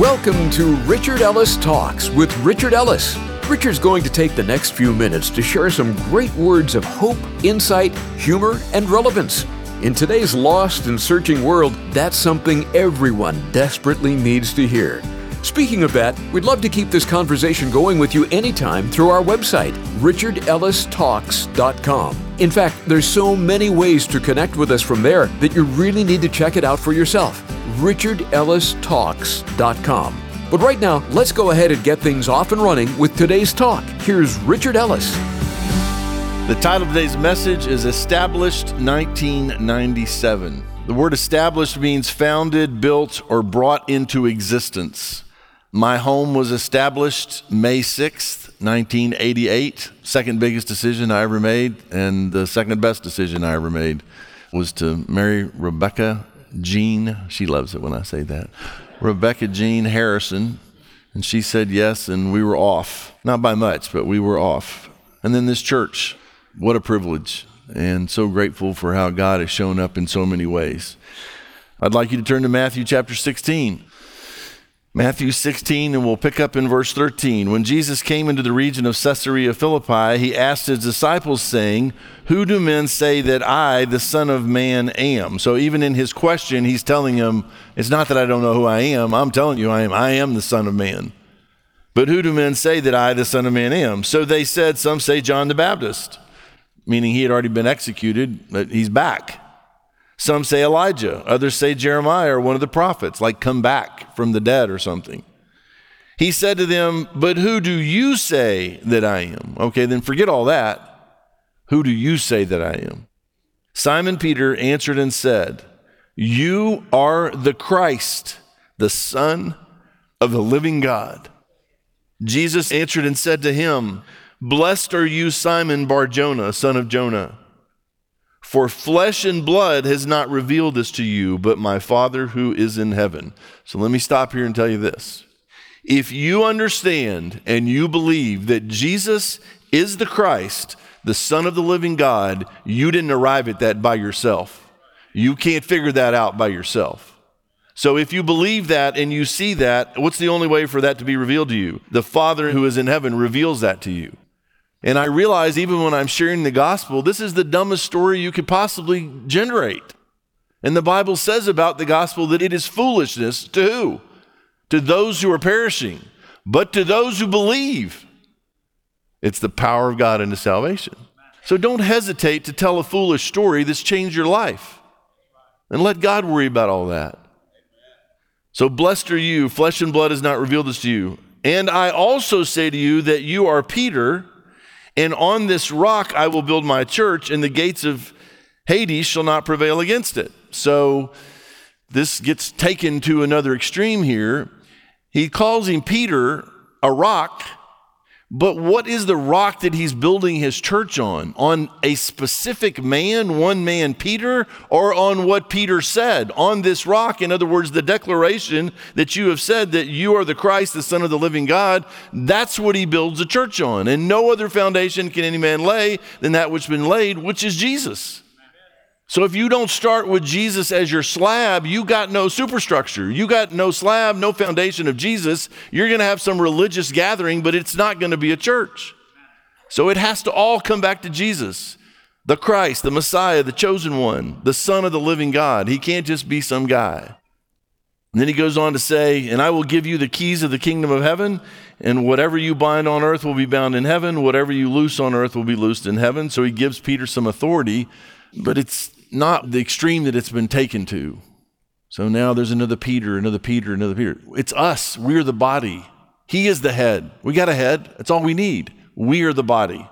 Welcome to Richard Ellis Talks with Richard Ellis. Richard's going to take the next few minutes to share some great words of hope, insight, humor, and relevance. In today's lost and searching world, that's something everyone desperately needs to hear. Speaking of that, we'd love to keep this conversation going with you anytime through our website, richardellistalks.com. In fact, there's so many ways to connect with us from there that you really need to check it out for yourself. richardellistalks.com. But right now, let's go ahead and get things off and running with today's talk. Here's Richard Ellis. The title of today's message is Established 1997. The word established means founded, built, or brought into existence. My home was established May 6th, 1988. Second biggest decision I ever made, and the second best decision I ever made was to marry Rebecca Jean. She loves it when I say that. Rebecca Jean Harrison. And she said yes, and we were off. Not by much, but we were off. And then this church, what a privilege. And so grateful for how God has shown up in so many ways. I'd like you to turn to Matthew chapter 16. Matthew 16, and we'll pick up in verse 13. When Jesus came into the region of Caesarea Philippi, he asked his disciples, saying, Who do men say that I, the Son of Man, am? So even in his question, he's telling them, It's not that I don't know who I am. I'm telling you, I am. I am the Son of Man. But who do men say that I, the Son of Man, am? So they said, Some say John the Baptist, meaning he had already been executed, but he's back. Some say Elijah, others say Jeremiah or one of the prophets, like come back from the dead or something. He said to them, But who do you say that I am? Okay, then forget all that. Who do you say that I am? Simon Peter answered and said, You are the Christ, the Son of the living God. Jesus answered and said to him, Blessed are you, Simon Barjona, son of Jonah. For flesh and blood has not revealed this to you, but my Father who is in heaven. So let me stop here and tell you this. If you understand and you believe that Jesus is the Christ, the Son of the living God, you didn't arrive at that by yourself. You can't figure that out by yourself. So if you believe that and you see that, what's the only way for that to be revealed to you? The Father who is in heaven reveals that to you. And I realize even when I'm sharing the gospel, this is the dumbest story you could possibly generate. And the Bible says about the gospel that it is foolishness to who? To those who are perishing, but to those who believe. It's the power of God into salvation. So don't hesitate to tell a foolish story that's changed your life. And let God worry about all that. So blessed are you, flesh and blood has not revealed this to you. And I also say to you that you are Peter and on this rock I will build my church, and the gates of Hades shall not prevail against it. So this gets taken to another extreme here. He calls him Peter a rock but what is the rock that he's building his church on? On a specific man, one man, Peter, or on what Peter said? On this rock, in other words, the declaration that you have said that you are the Christ, the Son of the living God, that's what he builds a church on. And no other foundation can any man lay than that which has been laid, which is Jesus. So if you don't start with Jesus as your slab, you got no superstructure. You got no slab, no foundation of Jesus. You're going to have some religious gathering, but it's not going to be a church. So it has to all come back to Jesus, the Christ, the Messiah, the chosen one, the Son of the living God. He can't just be some guy. And then he goes on to say, And I will give you the keys of the kingdom of heaven, and whatever you bind on earth will be bound in heaven, whatever you loose on earth will be loosed in heaven. So he gives Peter some authority, but it's not the extreme that it's been taken to. So now there's another Peter, another Peter, another Peter. It's us. We're the body. He is the head. We got a head. That's all we need. We are the body.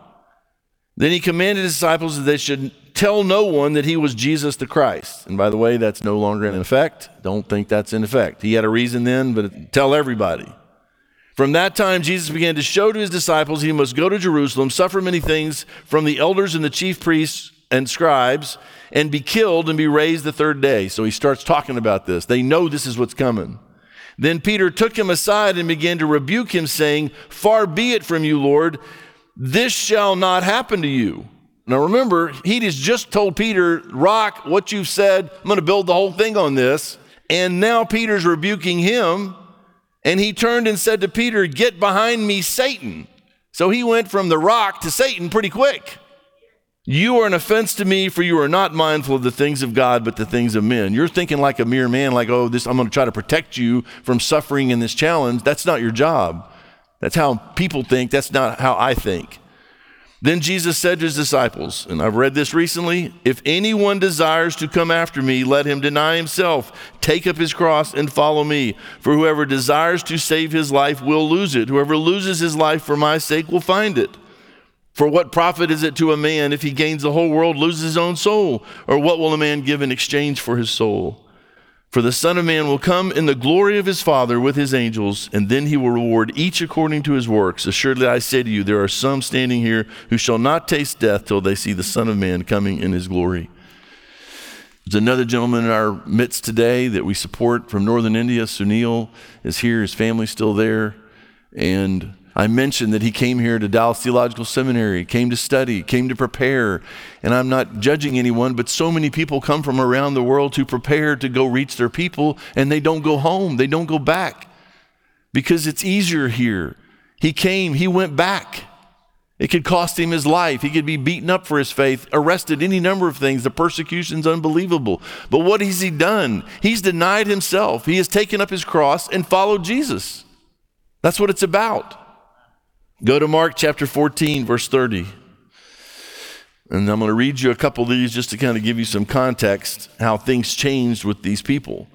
Then he commanded his disciples that they should tell no one that he was Jesus the Christ. And by the way, that's no longer in effect. Don't think that's in effect. He had a reason then, but tell everybody. From that time, Jesus began to show to his disciples he must go to Jerusalem, suffer many things from the elders and the chief priests and scribes and be killed and be raised the third day. So he starts talking about this. They know this is what's coming. Then Peter took him aside and began to rebuke him, saying, Far be it from you, Lord, this shall not happen to you. Now remember, he has just told Peter, Rock, what you've said, I'm going to build the whole thing on this. And now Peter's rebuking him And he turned and said to Peter, Get behind me, Satan. So he went from the rock to Satan pretty quick. You are an offense to me, for you are not mindful of the things of God, but the things of men. You're thinking like a mere man, like, oh, this I'm going to try to protect you from suffering in this challenge. That's not your job. That's how people think. That's not how I think. Then Jesus said to his disciples, and I've read this recently if anyone desires to come after me, let him deny himself, take up his cross, and follow me. For whoever desires to save his life will lose it. Whoever loses his life for my sake will find it. For what profit is it to a man if he gains the whole world, loses his own soul? Or what will a man give in exchange for his soul? For the Son of Man will come in the glory of his Father with his angels, and then he will reward each according to his works. Assuredly, I say to you, there are some standing here who shall not taste death till they see the Son of Man coming in his glory. There's another gentleman in our midst today that we support from northern India. Sunil is here, his family's still there. And I mentioned that he came here to Dallas Theological Seminary, came to study, came to prepare. And I'm not judging anyone, but so many people come from around the world to prepare to go reach their people, and they don't go home, they don't go back because it's easier here. He came, he went back. It could cost him his life. He could be beaten up for his faith, arrested, any number of things. The persecution's unbelievable. But what has he done? He's denied himself. He has taken up his cross and followed Jesus. That's what it's about. Go to Mark chapter 14, verse 30. And I'm going to read you a couple of these just to kind of give you some context how things changed with these people.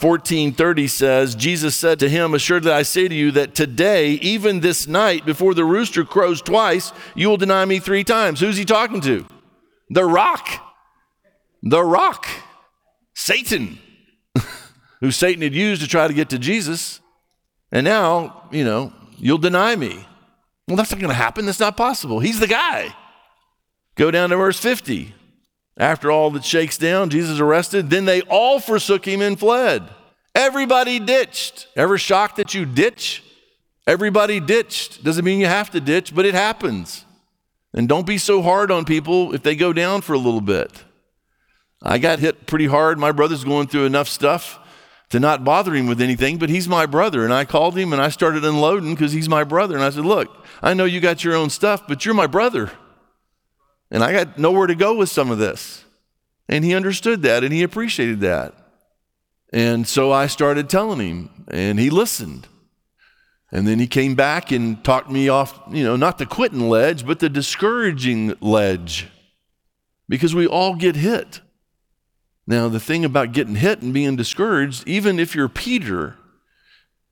1430 says, Jesus said to him, Assuredly I say to you that today, even this night, before the rooster crows twice, you will deny me three times. Who's he talking to? The rock. The rock. Satan, who Satan had used to try to get to Jesus. And now, you know, you'll deny me. Well, that's not going to happen. That's not possible. He's the guy. Go down to verse 50. After all that shakes down, Jesus arrested. Then they all forsook him and fled. Everybody ditched. Ever shocked that you ditch? Everybody ditched. Doesn't mean you have to ditch, but it happens. And don't be so hard on people if they go down for a little bit. I got hit pretty hard. My brother's going through enough stuff to not bother him with anything, but he's my brother. And I called him and I started unloading because he's my brother. And I said, Look, I know you got your own stuff, but you're my brother. And I got nowhere to go with some of this. And he understood that and he appreciated that. And so I started telling him, and he listened. And then he came back and talked me off, you know, not the quitting ledge, but the discouraging ledge. Because we all get hit. Now, the thing about getting hit and being discouraged, even if you're Peter,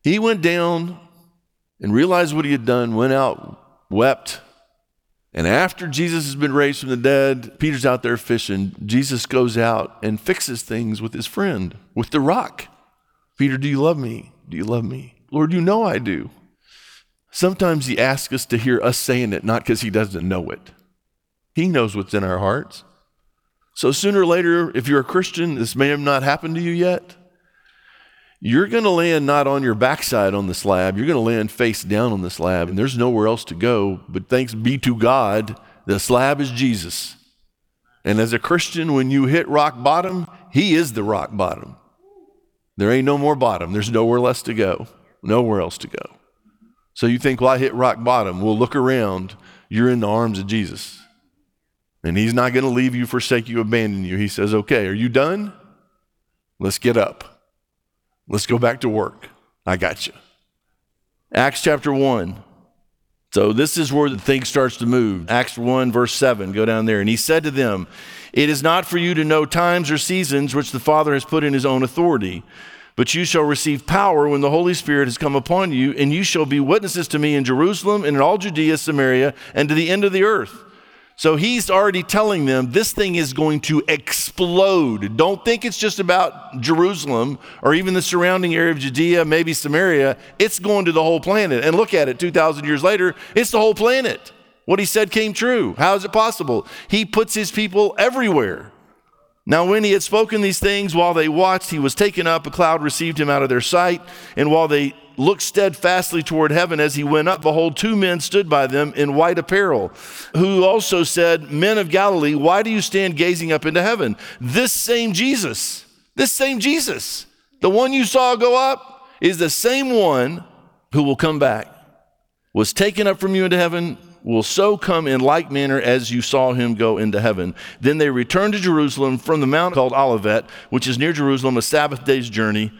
he went down and realized what he had done, went out, wept. And after Jesus has been raised from the dead, Peter's out there fishing. Jesus goes out and fixes things with his friend, with the rock. Peter, do you love me? Do you love me? Lord, you know I do. Sometimes he asks us to hear us saying it, not because he doesn't know it. He knows what's in our hearts. So sooner or later, if you're a Christian, this may have not happened to you yet. You're going to land not on your backside on the slab, you're going to land face down on the slab, and there's nowhere else to go. But thanks be to God, the slab is Jesus. And as a Christian, when you hit rock bottom, He is the rock bottom. There ain't no more bottom, there's nowhere less to go, nowhere else to go. So you think, well, I hit rock bottom. We'll look around. You're in the arms of Jesus. And he's not going to leave you, forsake you, abandon you. He says, okay, are you done? Let's get up. Let's go back to work. I got you. Acts chapter 1. So this is where the thing starts to move. Acts 1, verse 7. Go down there. And he said to them, It is not for you to know times or seasons which the Father has put in his own authority, but you shall receive power when the Holy Spirit has come upon you, and you shall be witnesses to me in Jerusalem and in all Judea, Samaria, and to the end of the earth. So he's already telling them this thing is going to explode. Don't think it's just about Jerusalem or even the surrounding area of Judea, maybe Samaria. It's going to the whole planet. And look at it 2,000 years later, it's the whole planet. What he said came true. How is it possible? He puts his people everywhere. Now, when he had spoken these things, while they watched, he was taken up. A cloud received him out of their sight. And while they looked steadfastly toward heaven as he went up, behold, two men stood by them in white apparel, who also said, Men of Galilee, why do you stand gazing up into heaven? This same Jesus, this same Jesus, the one you saw go up, is the same one who will come back, was taken up from you into heaven, will so come in like manner as you saw him go into heaven. Then they returned to Jerusalem from the mount called Olivet, which is near Jerusalem, a Sabbath day's journey.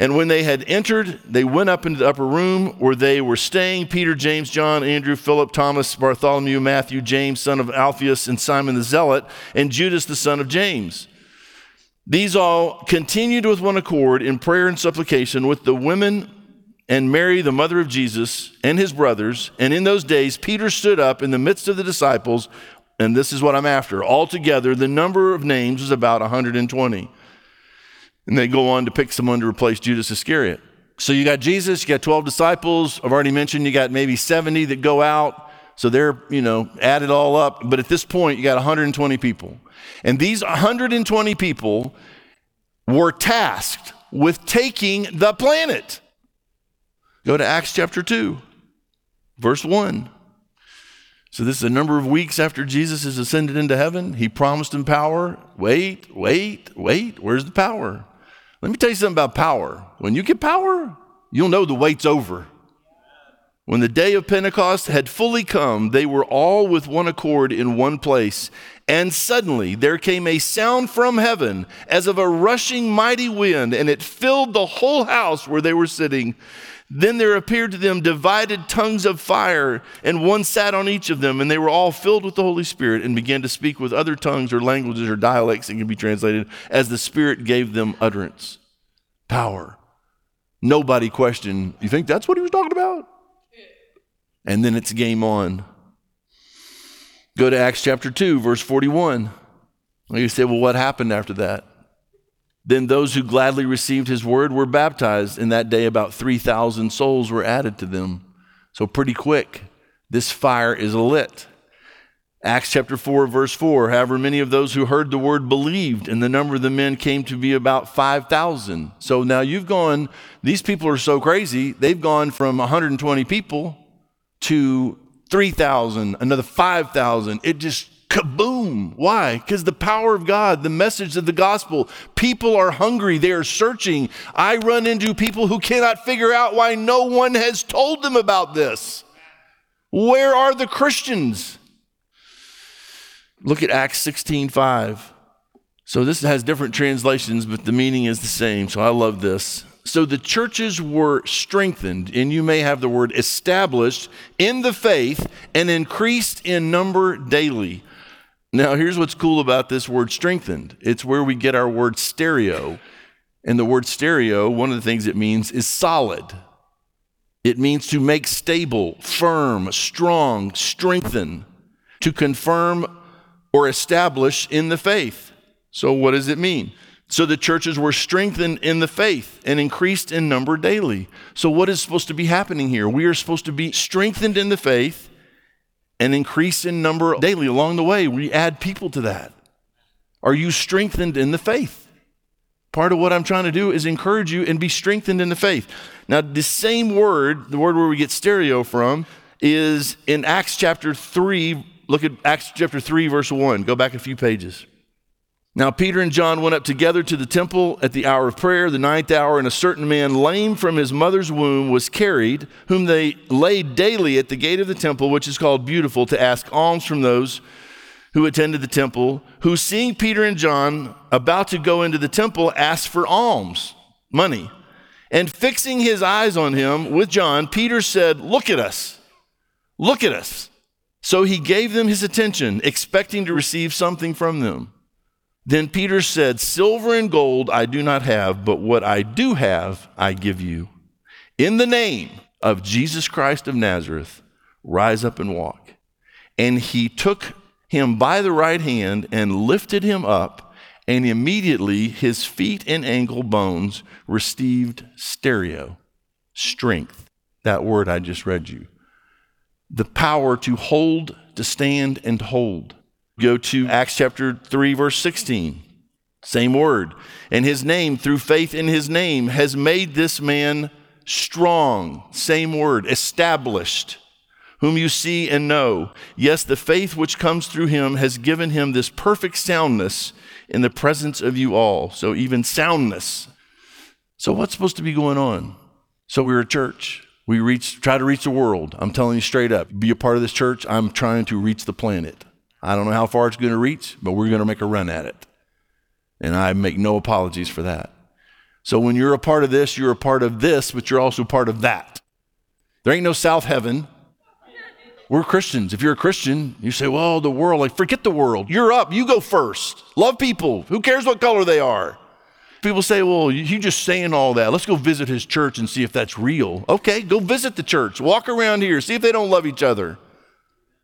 And when they had entered, they went up into the upper room where they were staying Peter, James, John, Andrew, Philip, Thomas, Bartholomew, Matthew, James, son of Alphaeus, and Simon the Zealot, and Judas, the son of James. These all continued with one accord in prayer and supplication with the women and Mary, the mother of Jesus, and his brothers. And in those days, Peter stood up in the midst of the disciples, and this is what I'm after. Altogether, the number of names was about 120. And they go on to pick someone to replace Judas Iscariot. So you got Jesus, you got 12 disciples. I've already mentioned you got maybe 70 that go out. So they're, you know, added all up. But at this point, you got 120 people. And these 120 people were tasked with taking the planet. Go to Acts chapter 2, verse 1. So, this is a number of weeks after Jesus has ascended into heaven. He promised him power. Wait, wait, wait. Where's the power? Let me tell you something about power. When you get power, you'll know the wait's over. When the day of Pentecost had fully come, they were all with one accord in one place. And suddenly there came a sound from heaven as of a rushing mighty wind, and it filled the whole house where they were sitting. Then there appeared to them divided tongues of fire, and one sat on each of them, and they were all filled with the Holy Spirit and began to speak with other tongues or languages or dialects that can be translated as the Spirit gave them utterance. Power. Nobody questioned, you think that's what he was talking about? And then it's game on. Go to Acts chapter 2, verse 41. You say, well, what happened after that? Then those who gladly received his word were baptized. In that day, about 3,000 souls were added to them. So, pretty quick, this fire is lit. Acts chapter 4, verse 4 However, many of those who heard the word believed, and the number of the men came to be about 5,000. So now you've gone, these people are so crazy, they've gone from 120 people to 3,000, another 5,000. It just kaboom. Why? Because the power of God, the message of the gospel, people are hungry, they are searching. I run into people who cannot figure out why no one has told them about this. Where are the Christians? Look at Acts 16 5. So this has different translations, but the meaning is the same. So I love this. So the churches were strengthened, and you may have the word established in the faith and increased in number daily. Now, here's what's cool about this word strengthened it's where we get our word stereo. And the word stereo, one of the things it means is solid. It means to make stable, firm, strong, strengthen, to confirm or establish in the faith. So, what does it mean? So, the churches were strengthened in the faith and increased in number daily. So, what is supposed to be happening here? We are supposed to be strengthened in the faith and increase in number daily. Along the way, we add people to that. Are you strengthened in the faith? Part of what I'm trying to do is encourage you and be strengthened in the faith. Now, the same word, the word where we get stereo from, is in Acts chapter 3. Look at Acts chapter 3, verse 1. Go back a few pages. Now, Peter and John went up together to the temple at the hour of prayer, the ninth hour, and a certain man, lame from his mother's womb, was carried, whom they laid daily at the gate of the temple, which is called Beautiful, to ask alms from those who attended the temple, who, seeing Peter and John about to go into the temple, asked for alms, money. And fixing his eyes on him with John, Peter said, Look at us, look at us. So he gave them his attention, expecting to receive something from them. Then Peter said, Silver and gold I do not have, but what I do have, I give you. In the name of Jesus Christ of Nazareth, rise up and walk. And he took him by the right hand and lifted him up, and immediately his feet and ankle bones received stereo, strength. That word I just read you. The power to hold, to stand, and hold. Go to Acts chapter 3, verse 16. Same word. And his name, through faith in his name, has made this man strong. Same word. Established. Whom you see and know. Yes, the faith which comes through him has given him this perfect soundness in the presence of you all. So, even soundness. So, what's supposed to be going on? So, we're a church. We reach, try to reach the world. I'm telling you straight up, be a part of this church. I'm trying to reach the planet. I don't know how far it's going to reach, but we're going to make a run at it. And I make no apologies for that. So when you're a part of this, you're a part of this, but you're also part of that. There ain't no South heaven. We're Christians. If you're a Christian, you say, well, the world, like, forget the world. You're up. You go first. Love people. Who cares what color they are? People say, well, you just saying all that. Let's go visit his church and see if that's real. Okay, go visit the church. Walk around here. See if they don't love each other.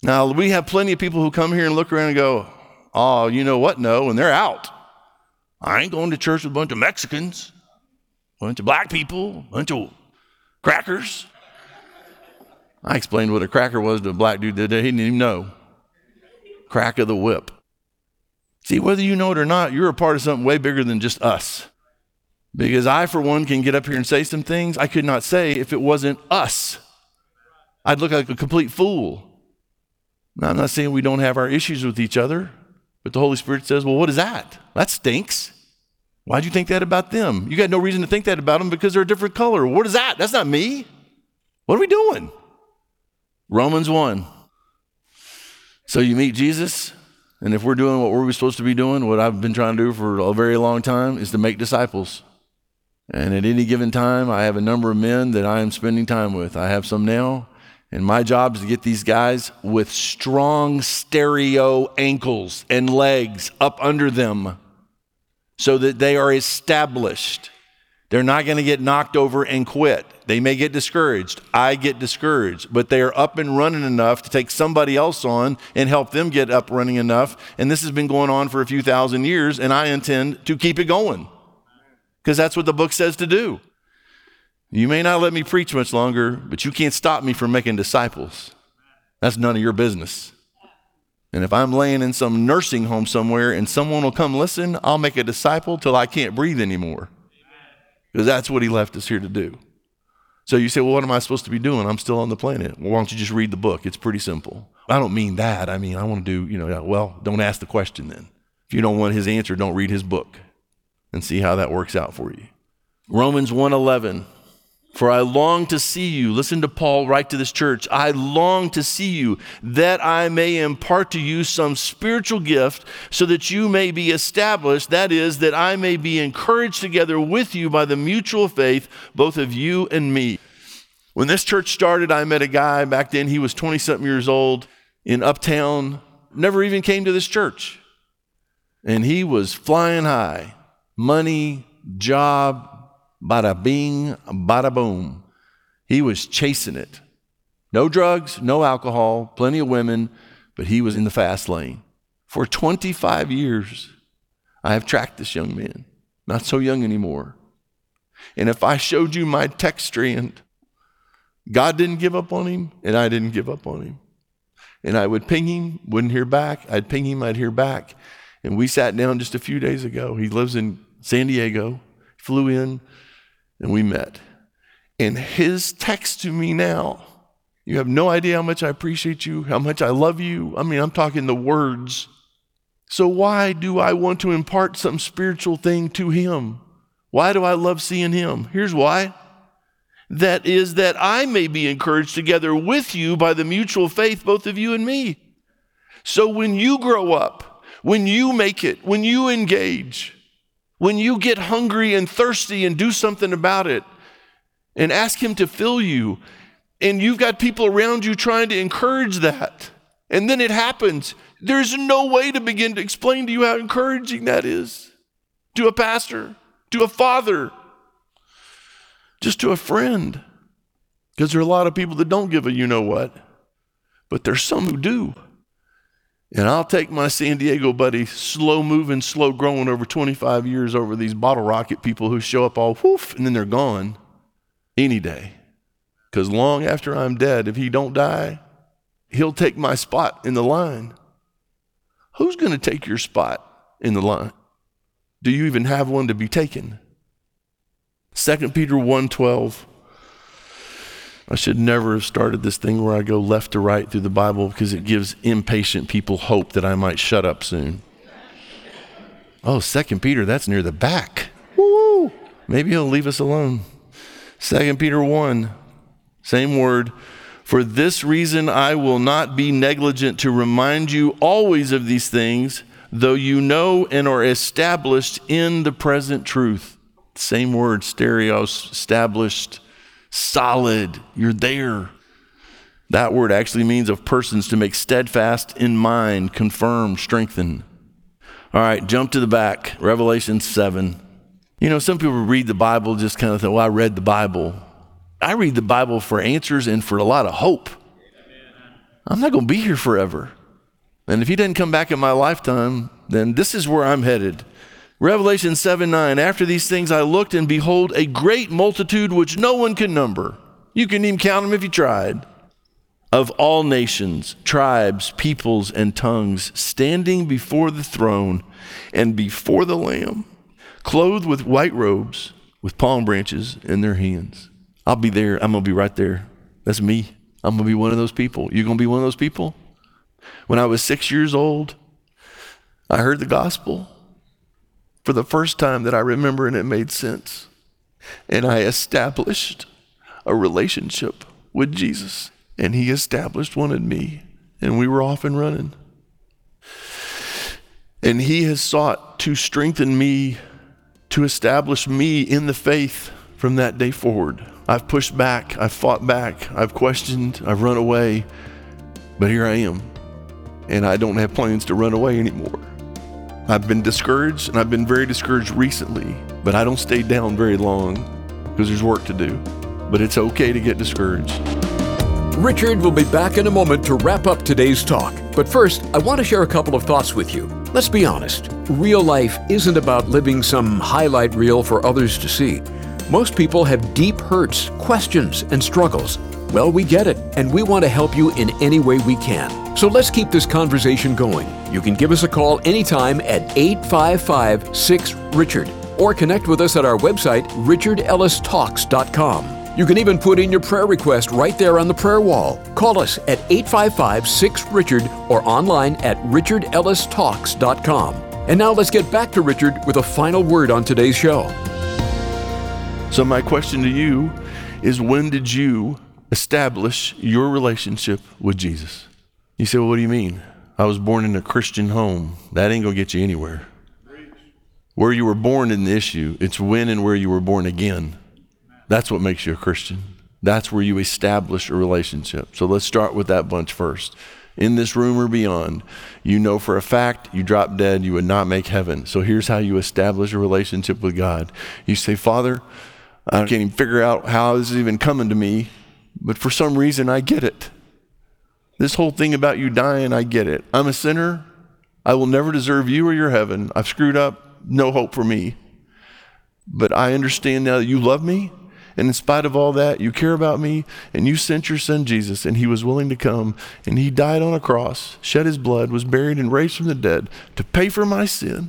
Now, we have plenty of people who come here and look around and go, oh, you know what? No, and they're out. I ain't going to church with a bunch of Mexicans, a bunch of black people, a bunch of crackers. I explained what a cracker was to a black dude that day. he didn't even know. Crack of the whip. See, whether you know it or not, you're a part of something way bigger than just us. Because I, for one, can get up here and say some things I could not say if it wasn't us. I'd look like a complete fool. Now, I'm not saying we don't have our issues with each other, but the Holy Spirit says, well, what is that? That stinks. Why'd you think that about them? You got no reason to think that about them because they're a different color. What is that? That's not me. What are we doing? Romans 1. So you meet Jesus, and if we're doing what we're supposed to be doing, what I've been trying to do for a very long time is to make disciples. And at any given time, I have a number of men that I am spending time with. I have some now, and my job is to get these guys with strong stereo ankles and legs up under them so that they are established. They're not going to get knocked over and quit. They may get discouraged. I get discouraged, but they are up and running enough to take somebody else on and help them get up running enough. And this has been going on for a few thousand years, and I intend to keep it going because that's what the book says to do. You may not let me preach much longer, but you can't stop me from making disciples. That's none of your business. And if I'm laying in some nursing home somewhere and someone will come listen, I'll make a disciple till I can't breathe anymore. Because that's what he left us here to do. So you say, well, what am I supposed to be doing? I'm still on the planet. Well, why don't you just read the book? It's pretty simple. I don't mean that. I mean, I want to do, you know, well, don't ask the question then. If you don't want his answer, don't read his book and see how that works out for you. Romans 1:11 for I long to see you. Listen to Paul write to this church. I long to see you that I may impart to you some spiritual gift so that you may be established. That is, that I may be encouraged together with you by the mutual faith, both of you and me. When this church started, I met a guy back then, he was 20 something years old in Uptown, never even came to this church. And he was flying high money, job, bada bing, bada boom. He was chasing it. No drugs, no alcohol, plenty of women, but he was in the fast lane. For 25 years, I have tracked this young man, not so young anymore. And if I showed you my text strand, God didn't give up on him, and I didn't give up on him. And I would ping him, wouldn't hear back. I'd ping him, I'd hear back. And we sat down just a few days ago. He lives in San Diego, flew in, and we met. And his text to me now, you have no idea how much I appreciate you, how much I love you. I mean, I'm talking the words. So, why do I want to impart some spiritual thing to him? Why do I love seeing him? Here's why. That is, that I may be encouraged together with you by the mutual faith, both of you and me. So, when you grow up, when you make it, when you engage, when you get hungry and thirsty and do something about it and ask Him to fill you, and you've got people around you trying to encourage that, and then it happens, there's no way to begin to explain to you how encouraging that is to a pastor, to a father, just to a friend. Because there are a lot of people that don't give a you know what, but there's some who do. And I'll take my San Diego buddy, slow moving, slow growing over 25 years over these bottle rocket people who show up all whoof and then they're gone any day. Because long after I'm dead, if he don't die, he'll take my spot in the line. Who's going to take your spot in the line? Do you even have one to be taken? 2 Peter 1:12 I should never have started this thing where I go left to right through the Bible because it gives impatient people hope that I might shut up soon. Oh, Second Peter, that's near the back. Woo! Maybe he'll leave us alone. Second Peter 1, same word. For this reason, I will not be negligent to remind you always of these things, though you know and are established in the present truth. Same word, stereos, established, solid. You're there. That word actually means of persons to make steadfast in mind, confirm, strengthen. All right, jump to the back. Revelation 7. You know, some people read the Bible just kind of think, well, I read the Bible. I read the Bible for answers and for a lot of hope. I'm not going to be here forever. And if he doesn't come back in my lifetime, then this is where I'm headed. Revelation 7 9. After these things I looked, and behold, a great multitude which no one can number. You couldn't even count them if you tried. Of all nations, tribes, peoples, and tongues, standing before the throne and before the Lamb, clothed with white robes, with palm branches in their hands. I'll be there. I'm going to be right there. That's me. I'm going to be one of those people. You're going to be one of those people? When I was six years old, I heard the gospel for the first time that I remember, and it made sense. And I established a relationship with Jesus, and He established one in me, and we were off and running. And He has sought to strengthen me, to establish me in the faith from that day forward. I've pushed back, I've fought back, I've questioned, I've run away, but here I am. And I don't have plans to run away anymore. I've been discouraged, and I've been very discouraged recently, but I don't stay down very long because there's work to do. But it's okay to get discouraged. Richard will be back in a moment to wrap up today's talk. But first, I want to share a couple of thoughts with you. Let's be honest real life isn't about living some highlight reel for others to see. Most people have deep hurts, questions, and struggles. Well, we get it, and we want to help you in any way we can. So let's keep this conversation going. You can give us a call anytime at 855 6 Richard or connect with us at our website, richardellistalks.com. You can even put in your prayer request right there on the prayer wall. Call us at 855 6 Richard or online at richardellistalks.com. And now let's get back to Richard with a final word on today's show. So, my question to you is when did you establish your relationship with Jesus? You say, well, what do you mean? I was born in a Christian home. That ain't going to get you anywhere. Where you were born in the issue, it's when and where you were born again. That's what makes you a Christian. That's where you establish a relationship. So let's start with that bunch first. In this room or beyond, you know for a fact you drop dead, you would not make heaven. So here's how you establish a relationship with God. You say, Father, I can't even figure out how this is even coming to me, but for some reason I get it. This whole thing about you dying, I get it. I'm a sinner. I will never deserve you or your heaven. I've screwed up. No hope for me. But I understand now that you love me. And in spite of all that, you care about me, and you sent your son Jesus, and he was willing to come, and he died on a cross, shed his blood, was buried, and raised from the dead to pay for my sin,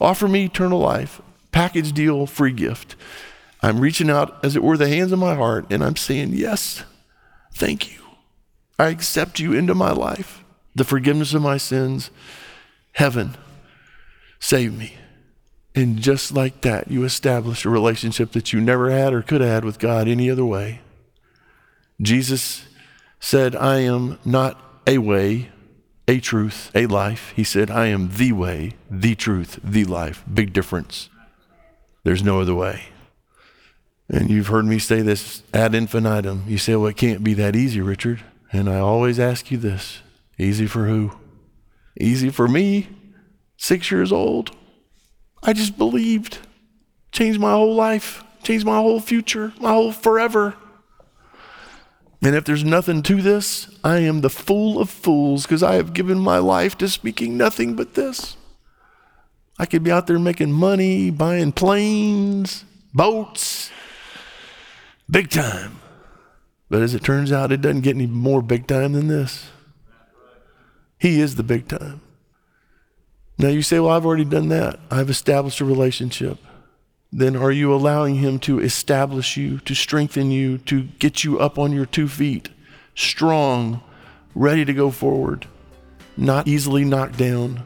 offer me eternal life, package deal, free gift. I'm reaching out, as it were, the hands of my heart, and I'm saying, Yes, thank you. I accept you into my life, the forgiveness of my sins. Heaven, save me. And just like that, you establish a relationship that you never had or could have had with God any other way. Jesus said, I am not a way, a truth, a life. He said, I am the way, the truth, the life. Big difference. There's no other way. And you've heard me say this ad infinitum. You say, well, it can't be that easy, Richard. And I always ask you this easy for who? Easy for me, six years old. I just believed. Changed my whole life, changed my whole future, my whole forever. And if there's nothing to this, I am the fool of fools because I have given my life to speaking nothing but this. I could be out there making money, buying planes, boats, Big time. But as it turns out, it doesn't get any more big time than this. He is the big time. Now you say, Well, I've already done that. I've established a relationship. Then are you allowing Him to establish you, to strengthen you, to get you up on your two feet, strong, ready to go forward, not easily knocked down,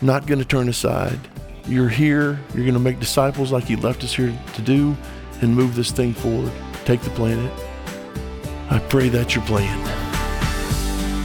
not going to turn aside? you're here, you're going to make disciples like He left us here to do and move this thing forward, take the planet. I pray that's your plan.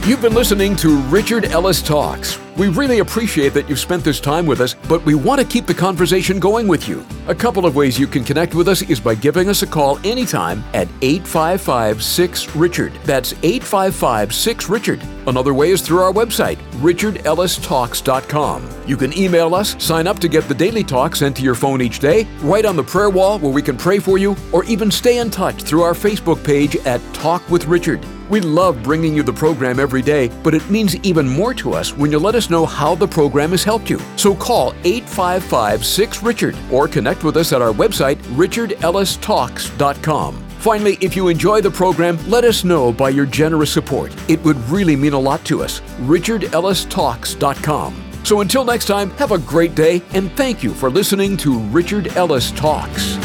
You've been listening to Richard Ellis Talks. We really appreciate that you've spent this time with us, but we want to keep the conversation going with you. A couple of ways you can connect with us is by giving us a call anytime at 855 6 Richard. That's 855 6 Richard. Another way is through our website, richardellistalks.com. You can email us, sign up to get the daily talk sent to your phone each day, write on the prayer wall where we can pray for you, or even stay in touch through our Facebook page at Talk with Richard. We love bringing you the program every day, but it means even more to us when you let us know how the program has helped you. So call 855 6 Richard or connect with us at our website, richardellistalks.com. Finally, if you enjoy the program, let us know by your generous support. It would really mean a lot to us. richardellistalks.com. So until next time, have a great day and thank you for listening to Richard Ellis Talks.